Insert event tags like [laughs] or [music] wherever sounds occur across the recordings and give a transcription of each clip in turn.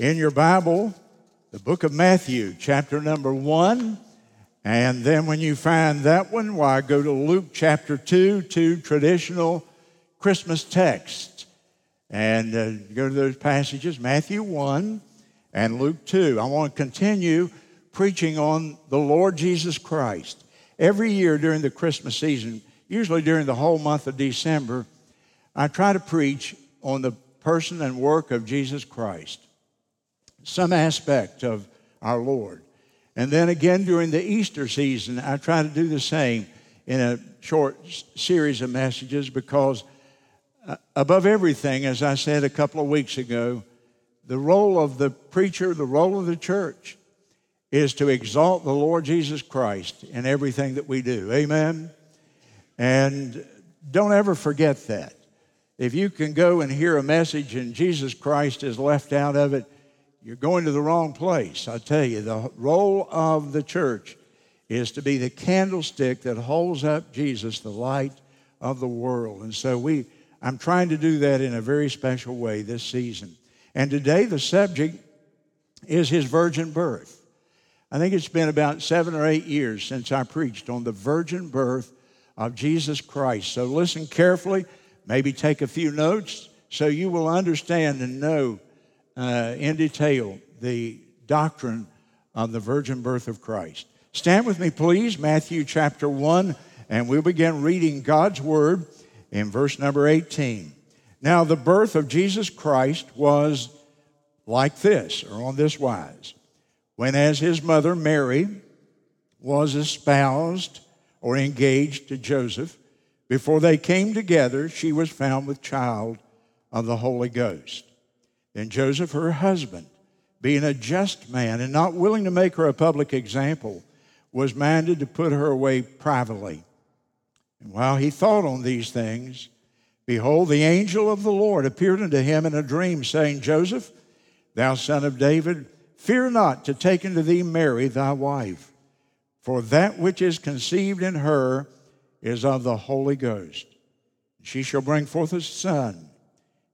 in your Bible the book of Matthew, chapter number one. And then when you find that one, why go to Luke chapter 2, two traditional Christmas texts. And uh, go to those passages, Matthew 1 and Luke 2. I want to continue preaching on the Lord Jesus Christ. Every year during the Christmas season, usually during the whole month of December, I try to preach on the person and work of Jesus Christ, some aspect of our Lord. And then again during the Easter season, I try to do the same in a short series of messages because, uh, above everything, as I said a couple of weeks ago, the role of the preacher, the role of the church, is to exalt the Lord Jesus Christ in everything that we do. Amen? And don't ever forget that. If you can go and hear a message and Jesus Christ is left out of it, you're going to the wrong place. I tell you, the role of the church is to be the candlestick that holds up Jesus, the light of the world. And so we I'm trying to do that in a very special way this season. And today the subject is his virgin birth. I think it's been about seven or eight years since I preached on the virgin birth of Jesus Christ. So listen carefully, maybe take a few notes so you will understand and know uh, in detail the doctrine of the virgin birth of Christ. Stand with me, please, Matthew chapter 1, and we'll begin reading God's word in verse number 18. Now, the birth of Jesus Christ was like this, or on this wise when as his mother Mary was espoused or engaged to Joseph, before they came together, she was found with child of the Holy Ghost. Then Joseph, her husband, being a just man and not willing to make her a public example, was minded to put her away privately. And while he thought on these things, behold, the angel of the Lord appeared unto him in a dream, saying, Joseph, thou son of David, Fear not to take unto thee Mary thy wife, for that which is conceived in her is of the Holy Ghost. She shall bring forth a son,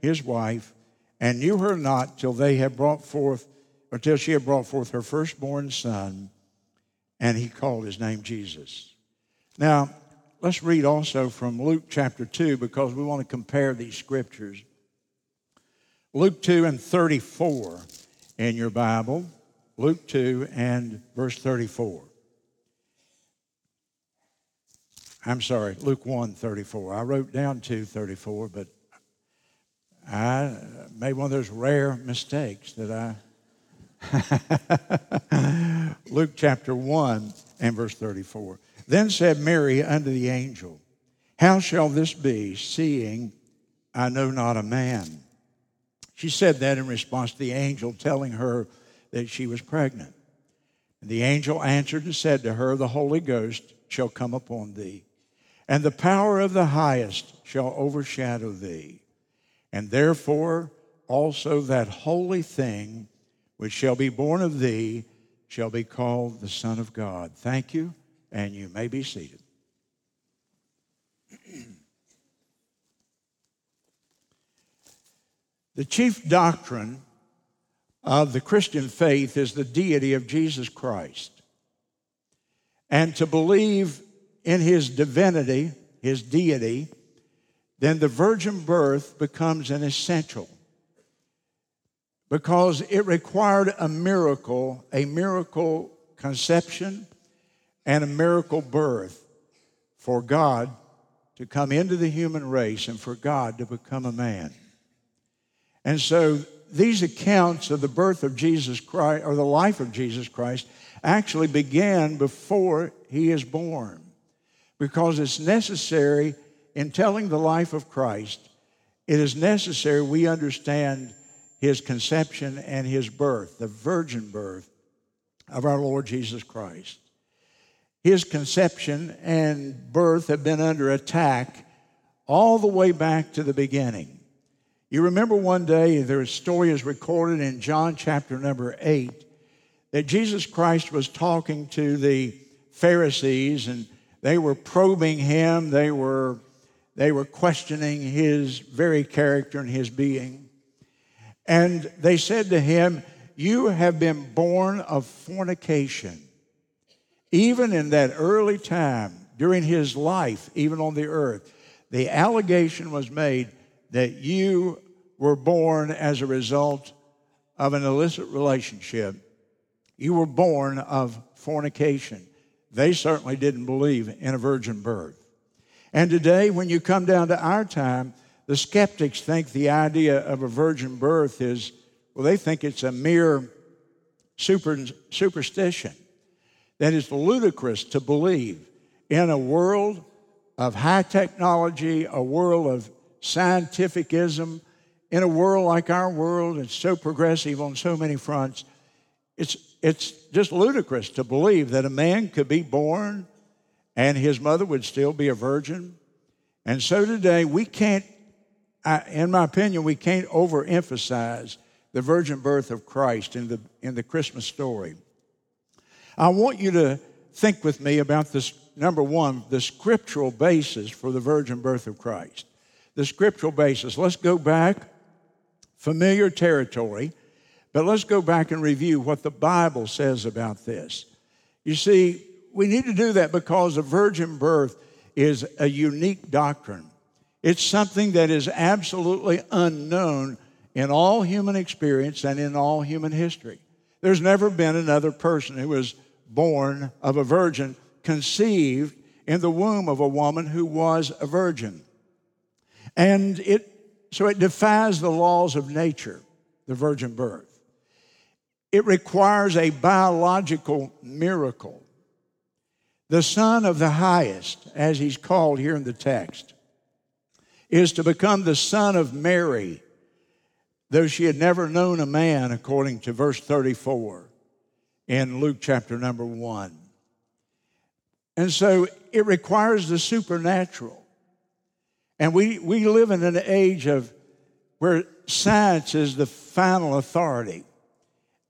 his wife, and knew her not till they had brought forth, or till she had brought forth her firstborn son, and he called his name Jesus. Now, let's read also from Luke chapter 2 because we want to compare these scriptures. Luke 2 and 34 in your Bible. Luke 2 and verse 34. I'm sorry, Luke 1 34. I wrote down 2 34, but I made one of those rare mistakes that I. [laughs] Luke chapter 1 and verse 34. Then said Mary unto the angel, How shall this be, seeing I know not a man? She said that in response to the angel telling her that she was pregnant. And the angel answered and said to her, The Holy Ghost shall come upon thee, and the power of the highest shall overshadow thee. And therefore also that holy thing which shall be born of thee shall be called the Son of God. Thank you, and you may be seated. [clears throat] The chief doctrine of the Christian faith is the deity of Jesus Christ. And to believe in his divinity, his deity, then the virgin birth becomes an essential because it required a miracle, a miracle conception, and a miracle birth for God to come into the human race and for God to become a man. And so these accounts of the birth of Jesus Christ, or the life of Jesus Christ, actually began before he is born. Because it's necessary in telling the life of Christ, it is necessary we understand his conception and his birth, the virgin birth of our Lord Jesus Christ. His conception and birth have been under attack all the way back to the beginning. You remember one day, their story is recorded in John chapter number 8 that Jesus Christ was talking to the Pharisees and they were probing him, they were, they were questioning his very character and his being. And they said to him, You have been born of fornication. Even in that early time, during his life, even on the earth, the allegation was made that you were born as a result of an illicit relationship. You were born of fornication. They certainly didn't believe in a virgin birth. And today, when you come down to our time, the skeptics think the idea of a virgin birth is, well, they think it's a mere super, superstition. That is ludicrous to believe in a world of high technology, a world of scientificism, in a world like our world, it's so progressive on so many fronts. It's, it's just ludicrous to believe that a man could be born and his mother would still be a virgin. And so today, we can't, in my opinion, we can't overemphasize the virgin birth of Christ in the, in the Christmas story. I want you to think with me about this number one, the scriptural basis for the virgin birth of Christ. The scriptural basis. Let's go back, familiar territory, but let's go back and review what the Bible says about this. You see, we need to do that because the virgin birth is a unique doctrine. It's something that is absolutely unknown in all human experience and in all human history. There's never been another person who was born of a virgin, conceived in the womb of a woman who was a virgin. And it, so it defies the laws of nature, the virgin birth. It requires a biological miracle. The Son of the Highest, as he's called here in the text, is to become the Son of Mary, though she had never known a man, according to verse 34 in Luke chapter number one. And so it requires the supernatural. And we, we live in an age of where science is the final authority.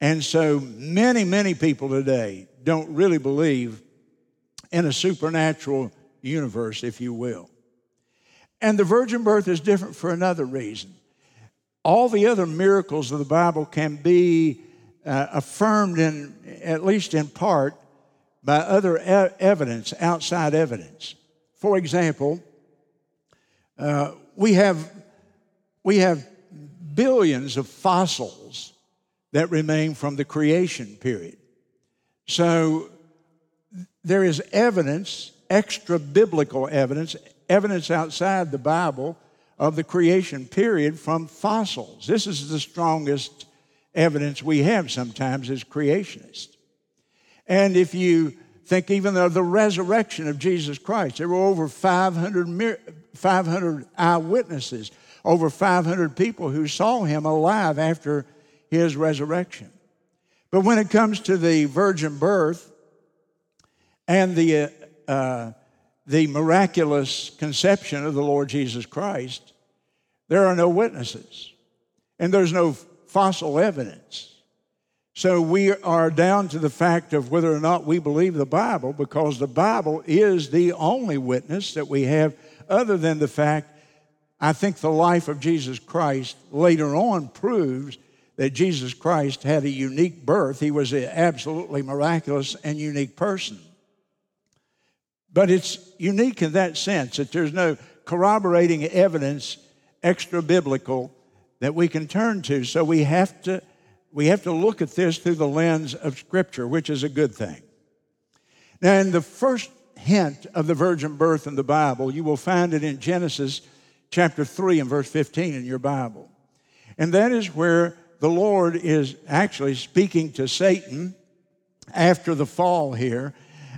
And so many, many people today don't really believe in a supernatural universe, if you will. And the virgin birth is different for another reason. All the other miracles of the Bible can be uh, affirmed in at least in part by other e- evidence, outside evidence. For example, uh, we have we have billions of fossils that remain from the creation period. So there is evidence, extra biblical evidence, evidence outside the Bible of the creation period from fossils. This is the strongest evidence we have sometimes as creationists. And if you think even of the resurrection of Jesus Christ, there were over 500, 500 eyewitnesses, over 500 people who saw him alive after his resurrection. But when it comes to the virgin birth and the, uh, the miraculous conception of the Lord Jesus Christ, there are no witnesses. And there's no fossil evidence. So we are down to the fact of whether or not we believe the Bible because the Bible is the only witness that we have, other than the fact I think the life of Jesus Christ later on proves that Jesus Christ had a unique birth. He was an absolutely miraculous and unique person. But it's unique in that sense that there's no corroborating evidence extra biblical that we can turn to. So we have to we have to look at this through the lens of Scripture, which is a good thing. Now, in the first hint of the virgin birth in the Bible, you will find it in Genesis chapter 3 and verse 15 in your Bible. And that is where the Lord is actually speaking to Satan after the fall here.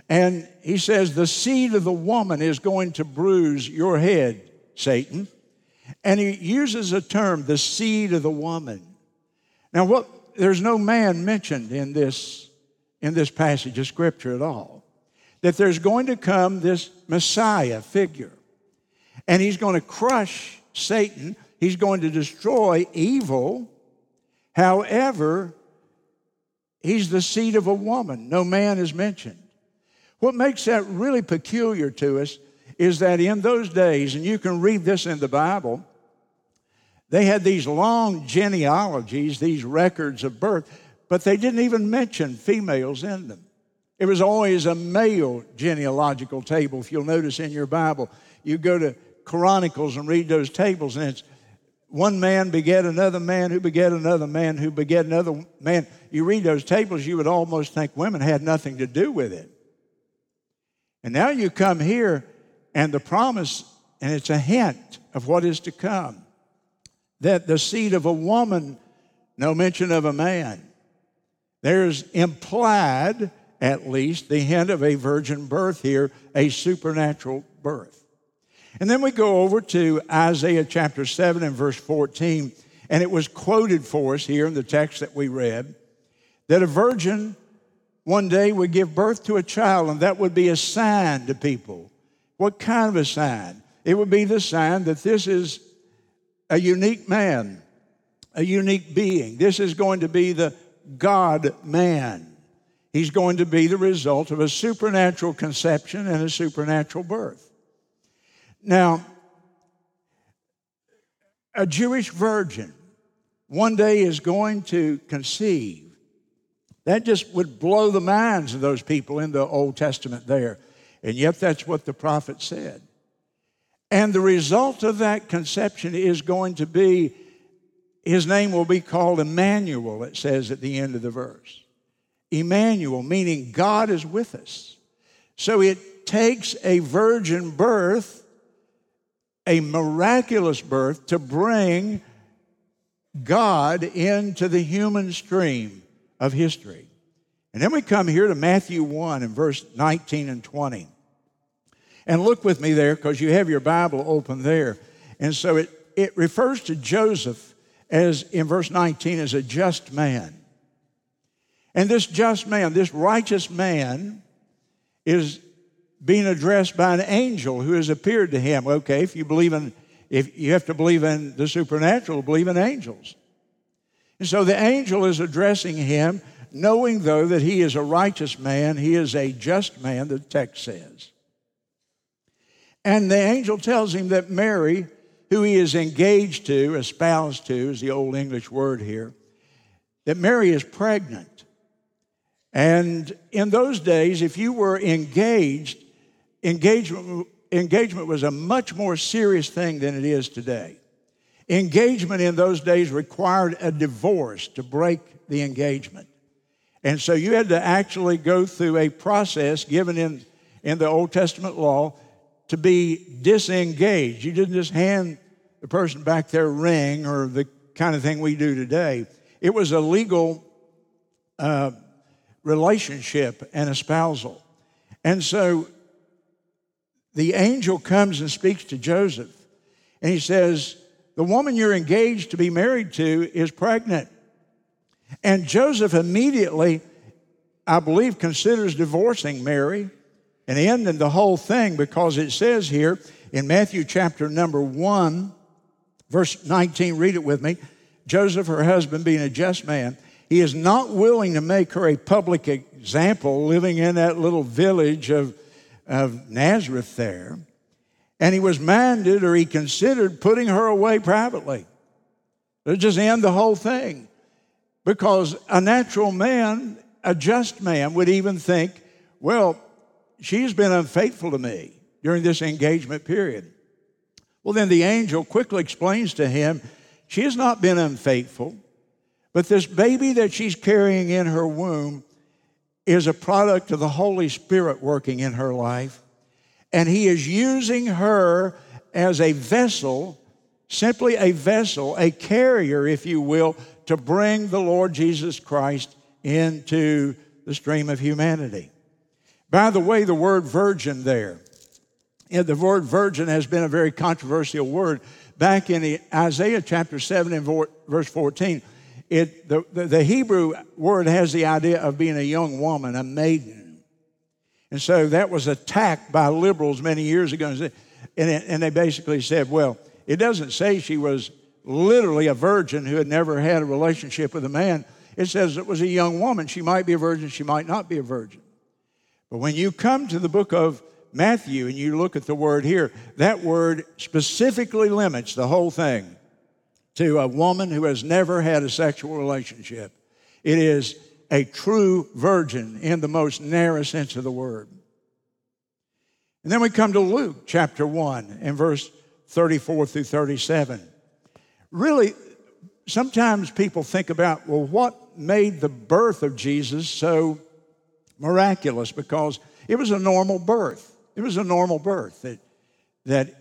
And he says, The seed of the woman is going to bruise your head, Satan. And he uses a term, the seed of the woman. Now, what, there's no man mentioned in this, in this passage of Scripture at all. That there's going to come this Messiah figure, and he's going to crush Satan, he's going to destroy evil. However, he's the seed of a woman. No man is mentioned. What makes that really peculiar to us is that in those days, and you can read this in the Bible, they had these long genealogies, these records of birth, but they didn't even mention females in them. It was always a male genealogical table. If you'll notice in your Bible, you go to Chronicles and read those tables, and it's one man beget another man who beget another man who beget another man. You read those tables, you would almost think women had nothing to do with it. And now you come here and the promise, and it's a hint of what is to come that the seed of a woman, no mention of a man. There's implied, at least, the hint of a virgin birth here, a supernatural birth. And then we go over to Isaiah chapter 7 and verse 14, and it was quoted for us here in the text that we read that a virgin one day would give birth to a child, and that would be a sign to people. What kind of a sign? It would be the sign that this is a unique man, a unique being. This is going to be the God man. He's going to be the result of a supernatural conception and a supernatural birth. Now, a Jewish virgin one day is going to conceive. That just would blow the minds of those people in the Old Testament there. And yet, that's what the prophet said. And the result of that conception is going to be his name will be called Emmanuel, it says at the end of the verse. Emmanuel, meaning God is with us. So it takes a virgin birth, a miraculous birth, to bring God into the human stream of history. And then we come here to Matthew 1 and verse 19 and 20. And look with me there because you have your Bible open there. And so it, it refers to Joseph as, in verse 19, as a just man. And this just man, this righteous man, is being addressed by an angel who has appeared to him. Okay, if you believe in, if you have to believe in the supernatural, believe in angels. And so the angel is addressing him knowing, though, that he is a righteous man, he is a just man, the text says. And the angel tells him that Mary, who he is engaged to, espoused to, is the old English word here, that Mary is pregnant. And in those days, if you were engaged, engagement, engagement was a much more serious thing than it is today. Engagement in those days required a divorce to break the engagement. And so you had to actually go through a process given in, in the Old Testament law to be disengaged. You didn't just hand the person back their ring or the kind of thing we do today. It was a legal uh, relationship and espousal. And so the angel comes and speaks to Joseph, and he says, The woman you're engaged to be married to is pregnant. And Joseph immediately, I believe, considers divorcing Mary and ending the whole thing because it says here in Matthew chapter number 1, verse 19, read it with me. Joseph, her husband, being a just man, he is not willing to make her a public example living in that little village of, of Nazareth there. And he was minded or he considered putting her away privately. Let's just end the whole thing. Because a natural man, a just man, would even think, well, she's been unfaithful to me during this engagement period. Well, then the angel quickly explains to him, she has not been unfaithful, but this baby that she's carrying in her womb is a product of the Holy Spirit working in her life. And he is using her as a vessel, simply a vessel, a carrier, if you will, to bring the Lord Jesus Christ into the stream of humanity. By the way, the word virgin there, the word virgin has been a very controversial word. Back in Isaiah chapter 7 and verse 14, it, the, the, the Hebrew word has the idea of being a young woman, a maiden. And so that was attacked by liberals many years ago. And, and they basically said, well, it doesn't say she was literally a virgin who had never had a relationship with a man. It says it was a young woman. She might be a virgin, she might not be a virgin. But when you come to the book of Matthew and you look at the word here, that word specifically limits the whole thing to a woman who has never had a sexual relationship. It is a true virgin in the most narrow sense of the word. And then we come to Luke chapter 1 and verse 34 through 37. Really, sometimes people think about, well, what made the birth of Jesus so miraculous? Because it was a normal birth. It was a normal birth that, that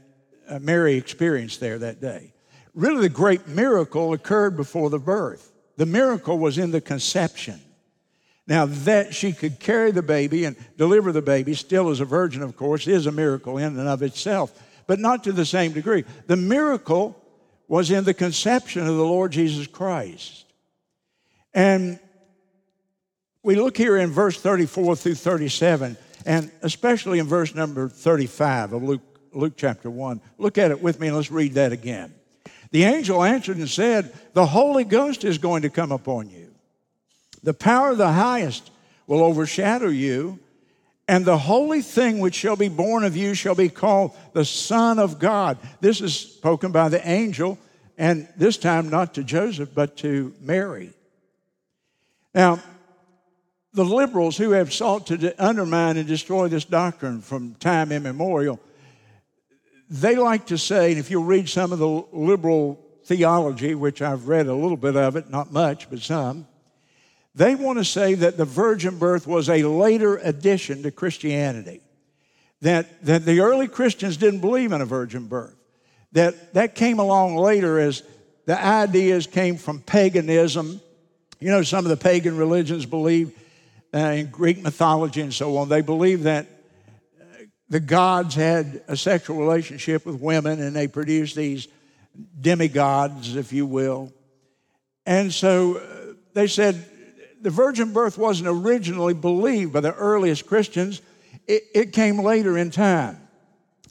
uh, Mary experienced there that day. Really, the great miracle occurred before the birth. The miracle was in the conception. Now, that she could carry the baby and deliver the baby, still as a virgin, of course, is a miracle in and of itself, but not to the same degree. The miracle was in the conception of the Lord Jesus Christ. And we look here in verse 34 through 37, and especially in verse number 35 of Luke, Luke chapter 1. Look at it with me and let's read that again. The angel answered and said, The Holy Ghost is going to come upon you. The power of the highest will overshadow you, and the holy thing which shall be born of you shall be called the Son of God. This is spoken by the angel, and this time not to Joseph, but to Mary. Now, the liberals who have sought to undermine and destroy this doctrine from time immemorial they like to say, and if you read some of the liberal theology, which I've read a little bit of it, not much, but some, they want to say that the virgin birth was a later addition to Christianity. That, that the early Christians didn't believe in a virgin birth. That that came along later as the ideas came from paganism. You know, some of the pagan religions believe uh, in Greek mythology and so on. They believe that the gods had a sexual relationship with women and they produced these demigods, if you will. And so uh, they said the virgin birth wasn't originally believed by the earliest Christians, it, it came later in time.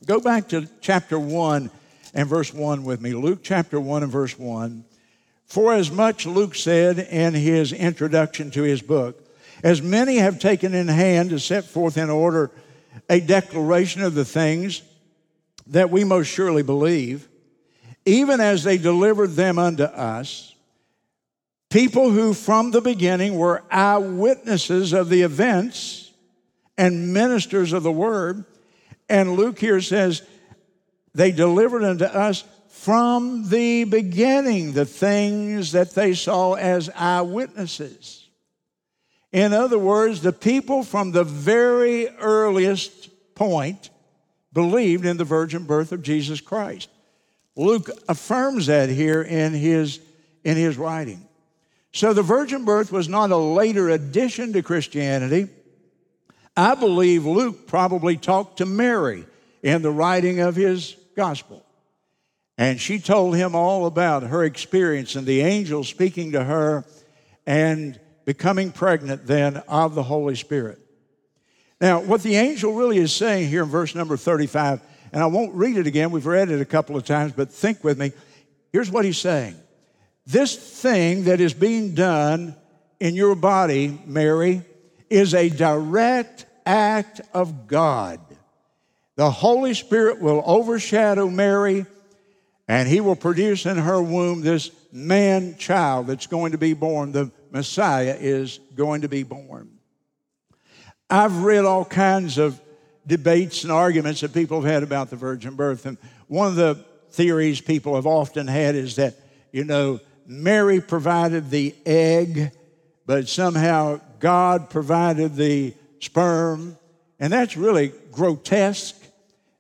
Go back to chapter 1 and verse 1 with me. Luke chapter 1 and verse 1. For as much, Luke said in his introduction to his book, as many have taken in hand to set forth in order a declaration of the things that we most surely believe, even as they delivered them unto us, people who from the beginning were eyewitnesses of the events and ministers of the word. And Luke here says, they delivered unto us from the beginning the things that they saw as eyewitnesses. In other words, the people from the very earliest point believed in the virgin birth of Jesus Christ. Luke affirms that here in his, in his writing. So the virgin birth was not a later addition to Christianity. I believe Luke probably talked to Mary in the writing of his gospel. And she told him all about her experience and the angel speaking to her and becoming pregnant then of the Holy Spirit. Now, what the angel really is saying here in verse number 35, and I won't read it again, we've read it a couple of times, but think with me. Here's what he's saying This thing that is being done in your body, Mary, is a direct act of God. The Holy Spirit will overshadow Mary, and he will produce in her womb this man child that's going to be born, the Messiah is going to be born. I've read all kinds of debates and arguments that people have had about the virgin birth. And one of the theories people have often had is that, you know, Mary provided the egg, but somehow God provided the sperm. And that's really grotesque.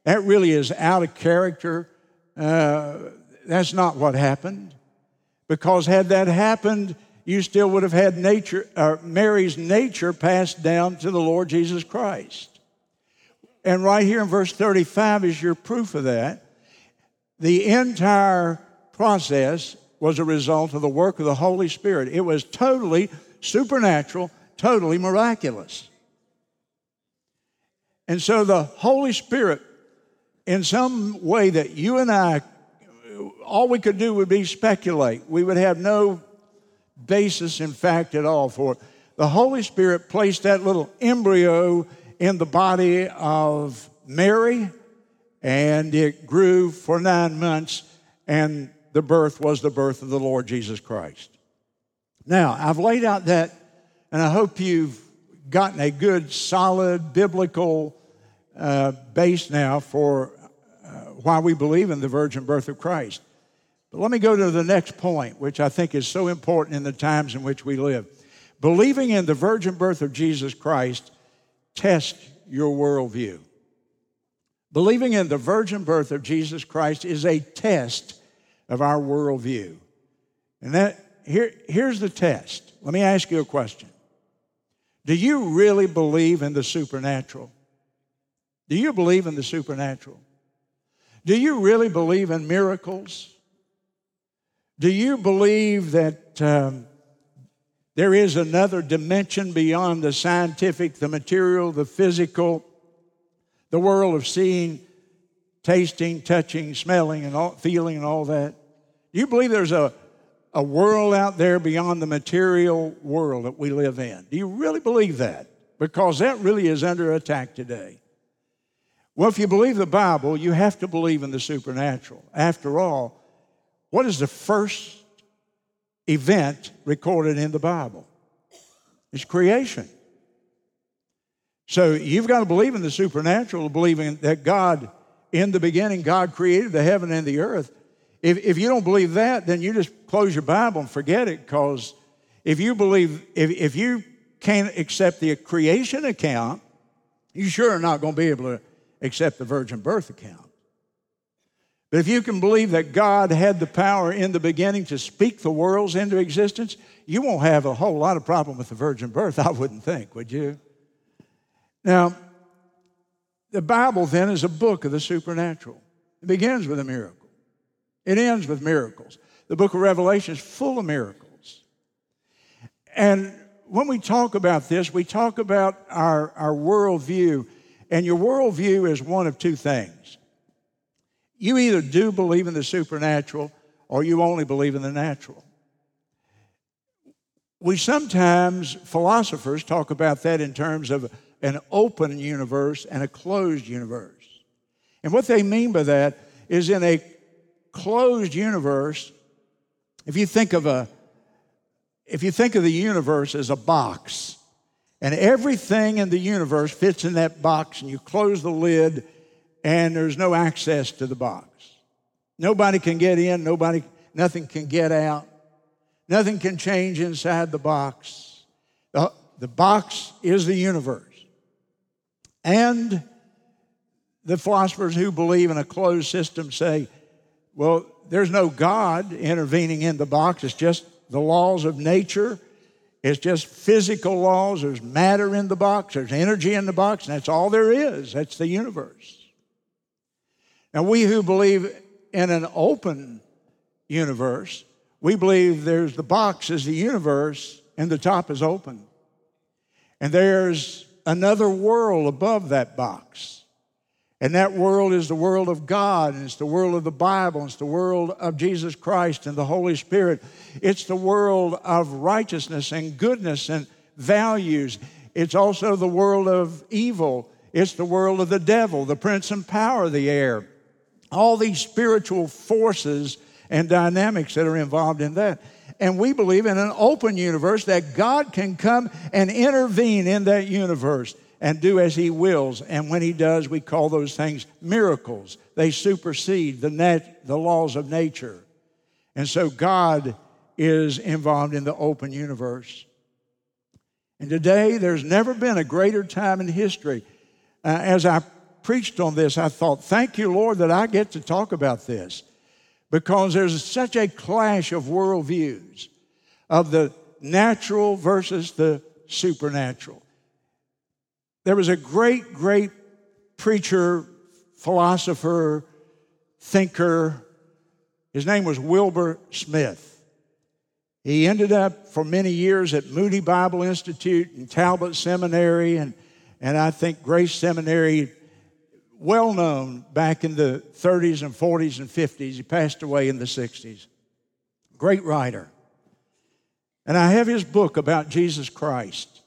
That really is out of character. Uh, that's not what happened. Because had that happened, you still would have had nature, uh, Mary's nature passed down to the Lord Jesus Christ. And right here in verse 35 is your proof of that. The entire process was a result of the work of the Holy Spirit. It was totally supernatural, totally miraculous. And so the Holy Spirit, in some way that you and I, all we could do would be speculate. We would have no basis in fact at all for it. The Holy Spirit placed that little embryo in the body of Mary, and it grew for nine months, and the birth was the birth of the Lord Jesus Christ. Now, I've laid out that, and I hope you've gotten a good, solid biblical uh, base now for uh, why we believe in the virgin birth of Christ. But let me go to the next point, which I think is so important in the times in which we live. Believing in the virgin birth of Jesus Christ tests your worldview. Believing in the virgin birth of Jesus Christ is a test of our worldview. And that here, here's the test. Let me ask you a question. Do you really believe in the supernatural? Do you believe in the supernatural? Do you really believe in miracles? Do you believe that um, there is another dimension beyond the scientific, the material, the physical, the world of seeing, tasting, touching, smelling, and all, feeling, and all that? Do you believe there's a, a world out there beyond the material world that we live in? Do you really believe that? Because that really is under attack today. Well, if you believe the Bible, you have to believe in the supernatural. After all, what is the first event recorded in the Bible? It's creation. So you've got to believe in the supernatural, believing that God, in the beginning, God created the heaven and the earth. If, if you don't believe that, then you just close your Bible and forget it because if you believe, if, if you can't accept the creation account, you sure are not going to be able to accept the virgin birth account. But if you can believe that God had the power in the beginning to speak the worlds into existence, you won't have a whole lot of problem with the virgin birth, I wouldn't think, would you? Now, the Bible then is a book of the supernatural. It begins with a miracle. It ends with miracles. The book of Revelation is full of miracles. And when we talk about this, we talk about our, our worldview, and your worldview is one of two things you either do believe in the supernatural or you only believe in the natural. We sometimes, philosophers, talk about that in terms of an open universe and a closed universe. And what they mean by that is in a closed universe, if you think of a if you think of the universe as a box, and everything in the universe fits in that box, and you close the lid and there's no access to the box. Nobody can get in, nobody, nothing can get out. Nothing can change inside the box. The, the box is the universe. And the philosophers who believe in a closed system say, well, there's no God intervening in the box. It's just the laws of nature. It's just physical laws. There's matter in the box. There's energy in the box. And that's all there is. That's the universe. Now, we who believe in an open universe, we believe there's the box is the universe and the top is open. And there's another world above that box. And that world is the world of God, and it's the world of the Bible, and it's the world of Jesus Christ and the Holy Spirit. It's the world of righteousness and goodness and values. It's also the world of evil. It's the world of the devil, the prince and power of the air all these spiritual forces and dynamics that are involved in that. And we believe in an open universe that God can come and intervene in that universe and do as He wills. And when He does, we call those things miracles. They supersede the, nat- the laws of nature. And so God is involved in the open universe. And today, there's never been a greater time in history. Uh, as I preached on this, I thought, thank you, Lord, that I get to talk about this because there's such a clash of worldviews of the natural versus the supernatural. There was a great, great preacher, philosopher, thinker His name was Wilbur Smith. He ended up for many years at Moody Bible Institute and Talbot Seminary and, and I think Grace Seminary, well known back in the 30s and 40s and 50s. He passed away in the 60s. Great writer. And I have his book about Jesus Christ.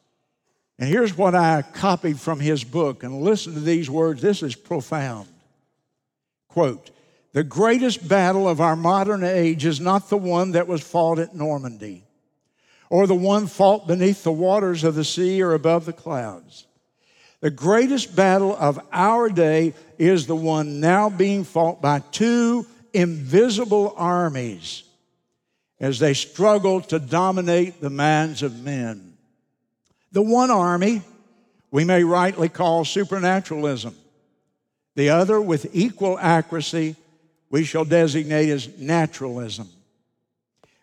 And here's what I copied from his book. And listen to these words. This is profound. Quote The greatest battle of our modern age is not the one that was fought at Normandy, or the one fought beneath the waters of the sea or above the clouds. The greatest battle of our day is the one now being fought by two invisible armies as they struggle to dominate the minds of men. The one army we may rightly call supernaturalism. The other, with equal accuracy, we shall designate as naturalism.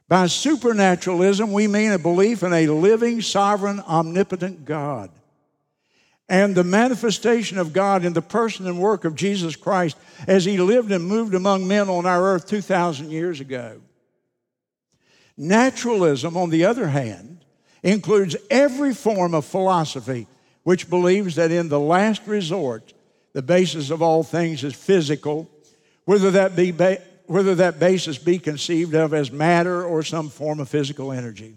By supernaturalism, we mean a belief in a living, sovereign, omnipotent God. And the manifestation of God in the person and work of Jesus Christ as he lived and moved among men on our earth 2,000 years ago. Naturalism, on the other hand, includes every form of philosophy which believes that in the last resort, the basis of all things is physical, whether that, be ba- whether that basis be conceived of as matter or some form of physical energy.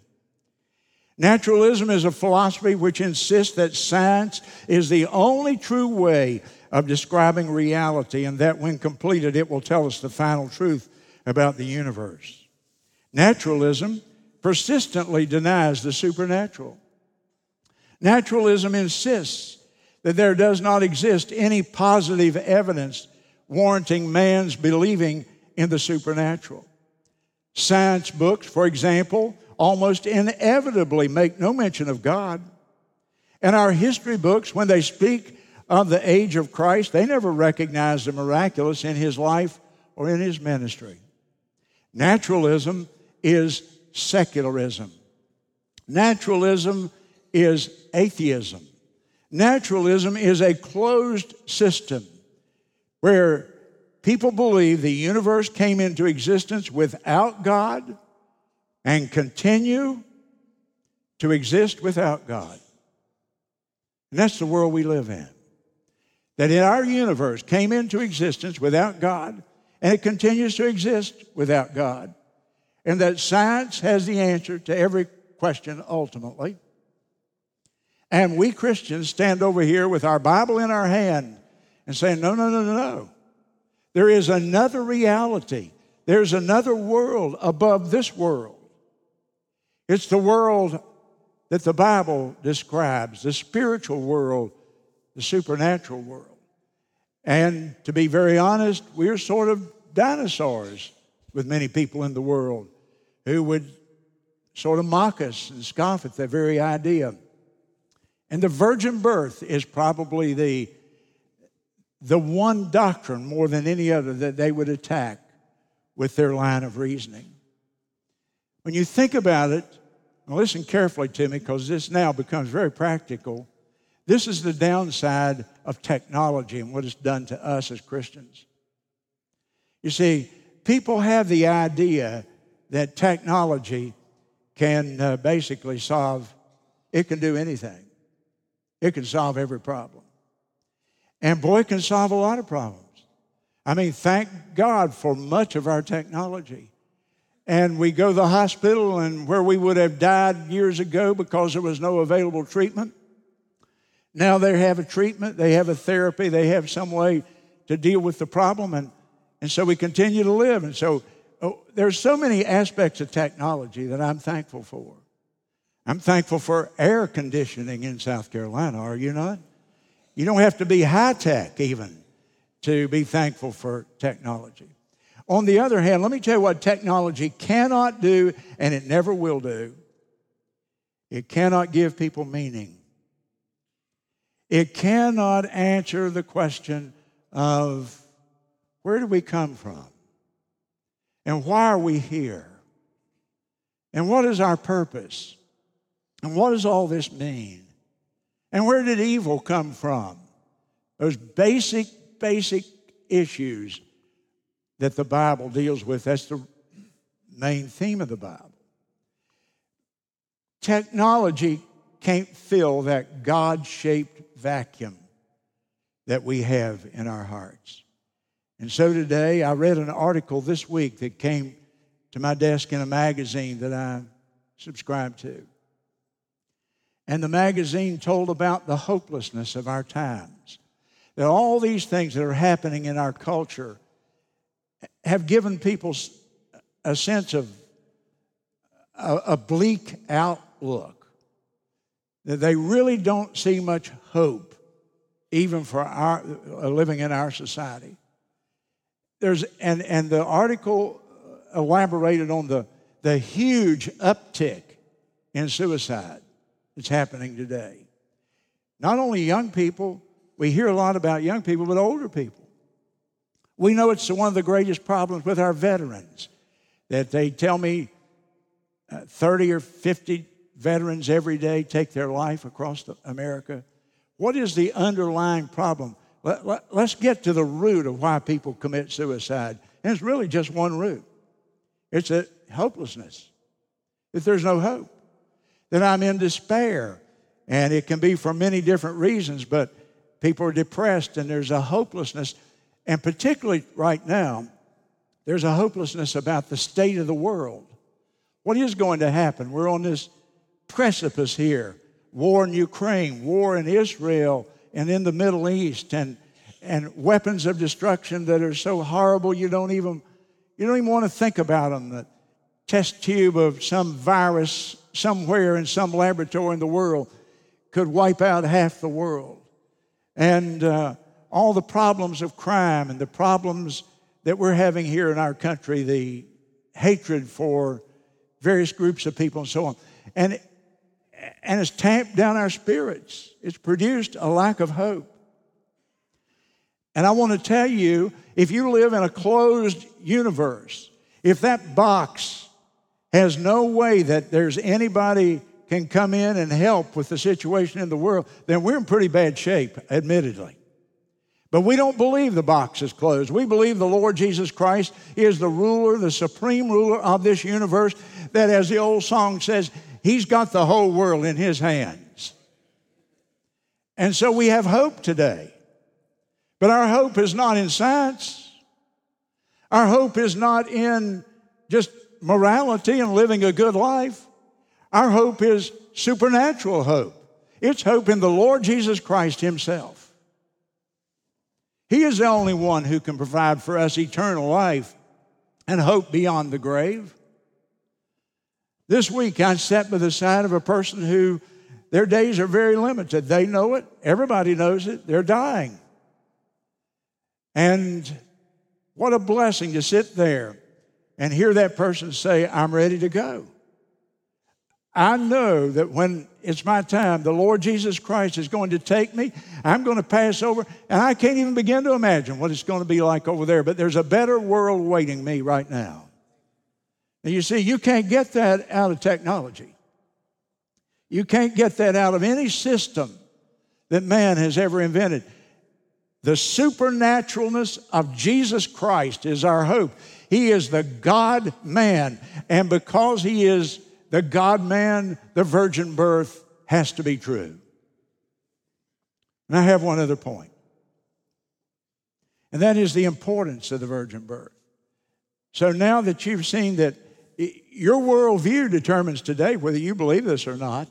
Naturalism is a philosophy which insists that science is the only true way of describing reality, and that when completed, it will tell us the final truth about the universe. Naturalism persistently denies the supernatural. Naturalism insists that there does not exist any positive evidence warranting man's believing in the supernatural. Science books, for example, almost inevitably make no mention of God. And our history books, when they speak of the age of Christ, they never recognize the miraculous in his life or in his ministry. Naturalism is secularism. Naturalism is atheism. Naturalism is a closed system where people believe the universe came into existence without God and continue to exist without God. And that's the world we live in. That in our universe came into existence without God and it continues to exist without God. And that science has the answer to every question ultimately. And we Christians stand over here with our Bible in our hand and say, no, no, no, no, no. There is another reality. There's another world above this world. It's the world that the Bible describes, the spiritual world, the supernatural world. And to be very honest, we're sort of dinosaurs with many people in the world who would sort of mock us and scoff at that very idea. And the virgin birth is probably the, the one doctrine more than any other that they would attack with their line of reasoning. When you think about it, listen carefully to me because this now becomes very practical. This is the downside of technology and what it's done to us as Christians. You see, people have the idea that technology can uh, basically solve, it can do anything. It can solve every problem. And boy, it can solve a lot of problems. I mean, thank God for much of our technology. And we go to the hospital, and where we would have died years ago because there was no available treatment, now they have a treatment, they have a therapy, they have some way to deal with the problem, and, and so we continue to live. And so oh, there's so many aspects of technology that I'm thankful for. I'm thankful for air conditioning in South Carolina, are you not? You don't have to be high tech even to be thankful for technology. On the other hand, let me tell you what technology cannot do, and it never will do. It cannot give people meaning. It cannot answer the question of where do we come from? And why are we here? And what is our purpose? And what does all this mean? And where did evil come from? Those basic, basic issues that the Bible deals with. That's the main theme of the Bible. Technology can't fill that God shaped vacuum that we have in our hearts. And so today, I read an article this week that came to my desk in a magazine that I subscribe to. And the magazine told about the hopelessness of our times. That all these things that are happening in our culture have given people a sense of a, bleak outlook. That they really don't see much hope, even for our uh, living in our society. There's, and, and the article elaborated on the, the huge uptick in suicide that's happening today. Not only young people, we hear a lot about young people, but older people. We know it's one of the greatest problems with our veterans that they tell me uh, 30 or 50 veterans every day take their life across America. What is the underlying problem? Let, let, let's get to the root of why people commit suicide. And it's really just one root it's a hopelessness, that there's no hope, that I'm in despair. And it can be for many different reasons, but people are depressed and there's a hopelessness. And particularly right now, there's a hopelessness about the state of the world. What is going to happen? We're on this precipice here war in Ukraine, war in Israel, and in the Middle East, and, and weapons of destruction that are so horrible you don't even you don't even want to think about them. The test tube of some virus somewhere in some laboratory in the world could wipe out half the world. And uh, all the problems of crime and the problems that we're having here in our country, the hatred for various groups of people and so on. And, and it's tamped down our spirits. It's produced a lack of hope. And I want to tell you if you live in a closed universe, if that box has no way that there's anybody can come in and help with the situation in the world, then we're in pretty bad shape, admittedly. But we don't believe the box is closed. We believe the Lord Jesus Christ is the ruler, the supreme ruler of this universe, that as the old song says, He's got the whole world in His hands. And so we have hope today. But our hope is not in science. Our hope is not in just morality and living a good life. Our hope is supernatural hope. It's hope in the Lord Jesus Christ Himself. He is the only one who can provide for us eternal life and hope beyond the grave. This week, I sat by the side of a person who their days are very limited. They know it, everybody knows it, they're dying. And what a blessing to sit there and hear that person say, I'm ready to go. I know that when it's my time, the Lord Jesus Christ is going to take me. I'm going to pass over, and I can't even begin to imagine what it's going to be like over there, but there's a better world waiting me right now. And you see, you can't get that out of technology. You can't get that out of any system that man has ever invented. The supernaturalness of Jesus Christ is our hope. He is the God man. And because He is the God man, the virgin birth has to be true. And I have one other point, and that is the importance of the virgin birth. So now that you've seen that your worldview determines today whether you believe this or not,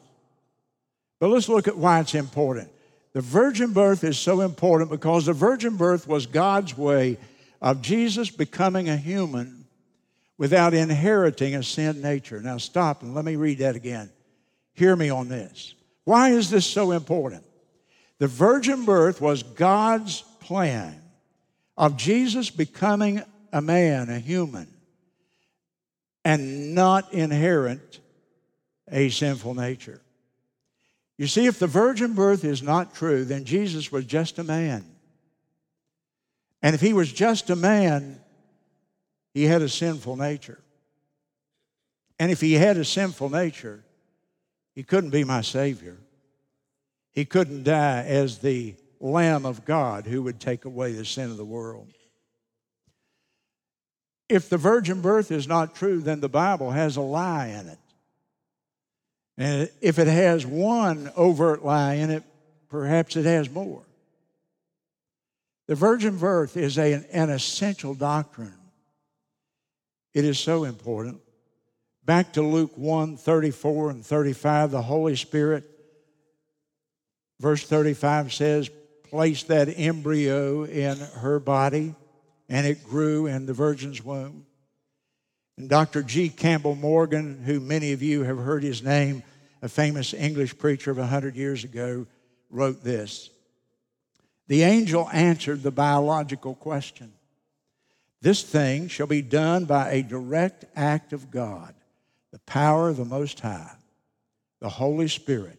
but let's look at why it's important. The virgin birth is so important because the virgin birth was God's way of Jesus becoming a human without inheriting a sin nature. Now, stop and let me read that again. Hear me on this. Why is this so important? The virgin birth was God's plan of Jesus becoming a man, a human, and not inherit a sinful nature. You see, if the virgin birth is not true, then Jesus was just a man. And if he was just a man, he had a sinful nature. And if he had a sinful nature, he couldn't be my Savior. He couldn't die as the Lamb of God who would take away the sin of the world. if the virgin birth is not true, then the Bible has a lie in it. And if it has one overt lie in it, perhaps it has more. The virgin birth is a, an essential doctrine. It is so important. Back to Luke 1 34 and 35, the Holy Spirit, verse 35 says, placed that embryo in her body and it grew in the virgin's womb. And Dr. G. Campbell Morgan, who many of you have heard his name, a famous English preacher of 100 years ago, wrote this The angel answered the biological question This thing shall be done by a direct act of God, the power of the Most High, the Holy Spirit,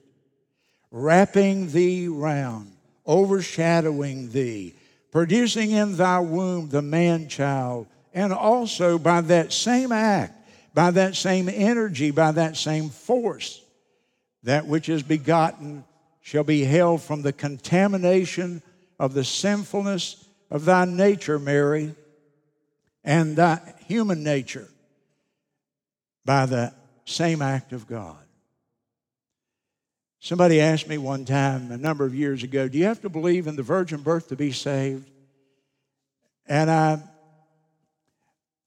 wrapping thee round, overshadowing thee, producing in thy womb the man child, and also by that same act, by that same energy, by that same force, that which is begotten shall be held from the contamination of the sinfulness of thy nature, Mary, and thy human nature by the same act of God. Somebody asked me one time a number of years ago, Do you have to believe in the virgin birth to be saved? And I,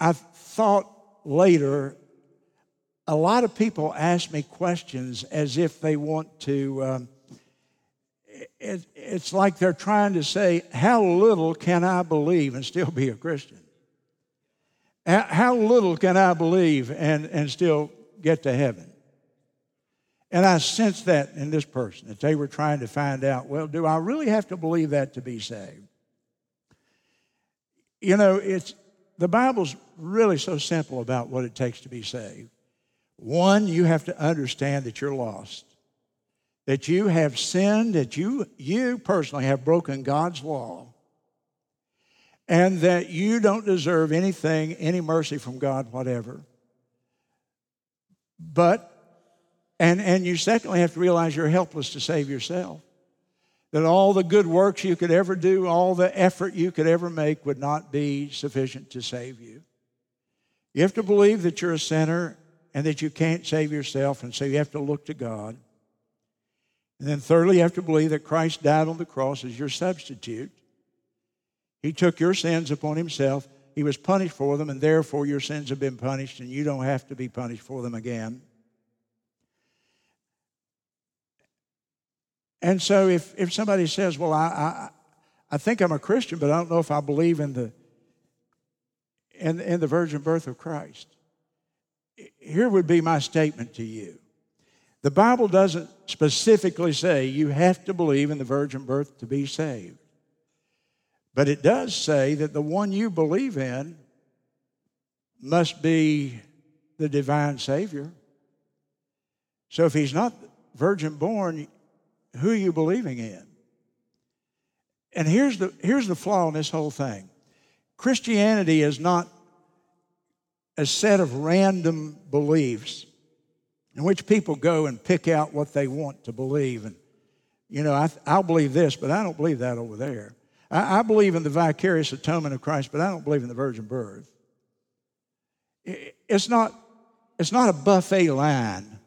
I thought later, a lot of people ask me questions as if they want to um, it, it's like they're trying to say, How little can I believe and still be a Christian? How little can I believe and, and still get to heaven? And I sensed that in this person, that they were trying to find out, well, do I really have to believe that to be saved? You know, it's the Bible's really so simple about what it takes to be saved. One, you have to understand that you're lost that you have sinned, that you, you personally have broken God's law, and that you don't deserve anything, any mercy from God, whatever. But, and, and you secondly have to realize you're helpless to save yourself. That all the good works you could ever do, all the effort you could ever make would not be sufficient to save you. You have to believe that you're a sinner and that you can't save yourself, and so you have to look to God. And then, thirdly, you have to believe that Christ died on the cross as your substitute. He took your sins upon himself. He was punished for them, and therefore your sins have been punished, and you don't have to be punished for them again. And so, if, if somebody says, Well, I, I, I think I'm a Christian, but I don't know if I believe in the, in, in the virgin birth of Christ, here would be my statement to you the Bible doesn't specifically say you have to believe in the virgin birth to be saved. But it does say that the one you believe in must be the divine Savior. So if he's not virgin born, who are you believing in? And here's the, here's the flaw in this whole thing Christianity is not a set of random beliefs in which people go and pick out what they want to believe. And, you know, I, will believe this, but I don't believe that over there. I, I, believe in the vicarious atonement of Christ, but I don't believe in the virgin birth. It, it's, not, it's not a buffet line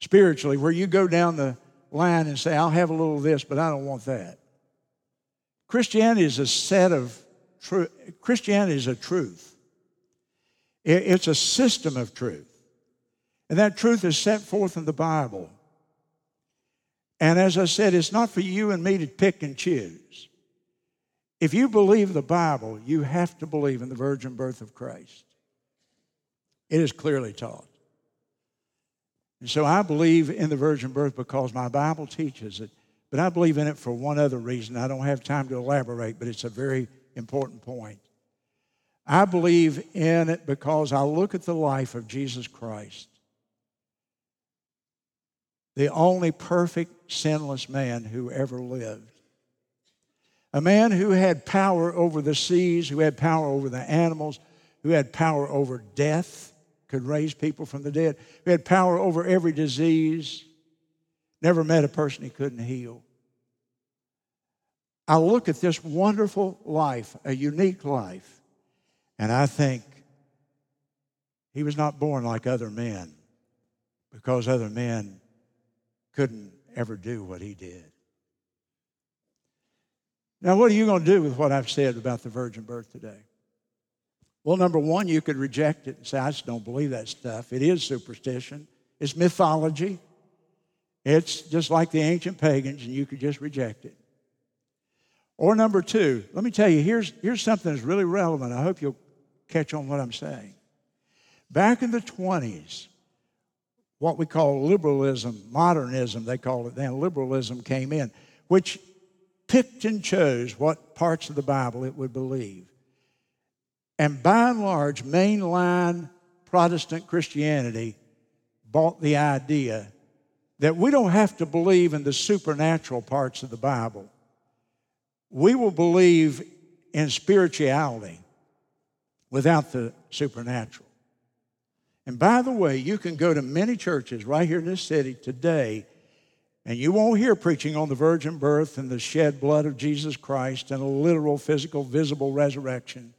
spiritually where you go down the line and say, I'll have a little of this, but I don't want that. Christianity is a set of truth. Christianity is a truth. It, it's a system of truth. And that truth is set forth in the Bible. And as I said, it's not for you and me to pick and choose. If you believe the Bible, you have to believe in the virgin birth of Christ. It is clearly taught. And so I believe in the virgin birth because my Bible teaches it. But I believe in it for one other reason. I don't have time to elaborate, but it's a very important point. I believe in it because I look at the life of Jesus Christ the only perfect, sinless man who ever lived. A man who had power over the seas, who had power over the animals, who had power over death, could raise people from the dead, who had power over every disease, never met a person he couldn't heal. I look at this wonderful life, a unique life, and I think He was not born like other men because other men couldn't ever do what he did. Now, what are you going to do with what I've said about the virgin birth today? Well, number one, you could reject it and say, I just don't believe that stuff. It is superstition, it's mythology. It's just like the ancient pagans, and you could just reject it. Or number two, let me tell you, here's, here's something that's really relevant. I hope you'll catch on what I'm saying. Back in the 20s, what we call liberalism, modernism, they call it then, liberalism came in, which picked and chose what parts of the Bible it would believe. And by and large, mainline Protestant Christianity bought the idea that we don't have to believe in the supernatural parts of the Bible. We will believe in spirituality without the supernatural. And by the way, you can go to many churches right here in this city today, and you won't hear preaching on the virgin birth and the shed blood of Jesus Christ and a literal, physical, visible resurrection.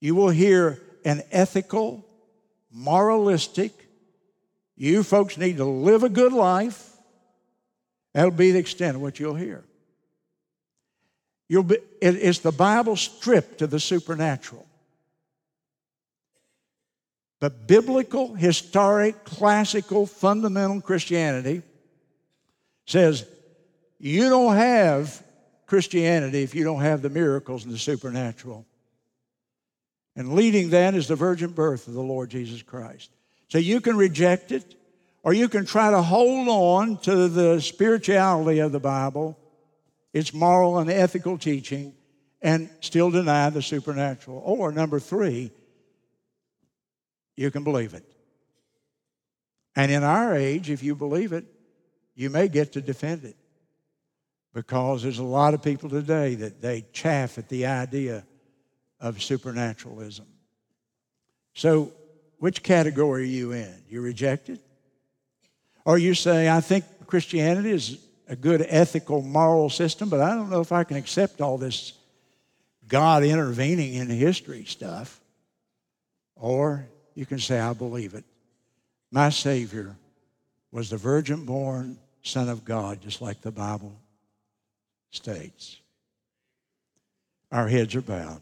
You will hear an ethical, moralistic, you folks need to live a good life. That'll be the extent of what you'll hear. You'll be, it, it's the Bible stripped to the supernatural. But biblical, historic, classical, fundamental Christianity says you don't have Christianity if you don't have the miracles and the supernatural. And leading that is the virgin birth of the Lord Jesus Christ. So you can reject it, or you can try to hold on to the spirituality of the Bible, its moral and ethical teaching, and still deny the supernatural. Or number three, you can believe it. And in our age, if you believe it, you may get to defend it. Because there's a lot of people today that they chaff at the idea of supernaturalism. So, which category are you in? You reject it? Or you say, I think Christianity is a good ethical, moral system, but I don't know if I can accept all this God intervening in history stuff. Or you can say, I believe it. My Savior was the virgin born Son of God, just like the Bible states. Our heads are bowed.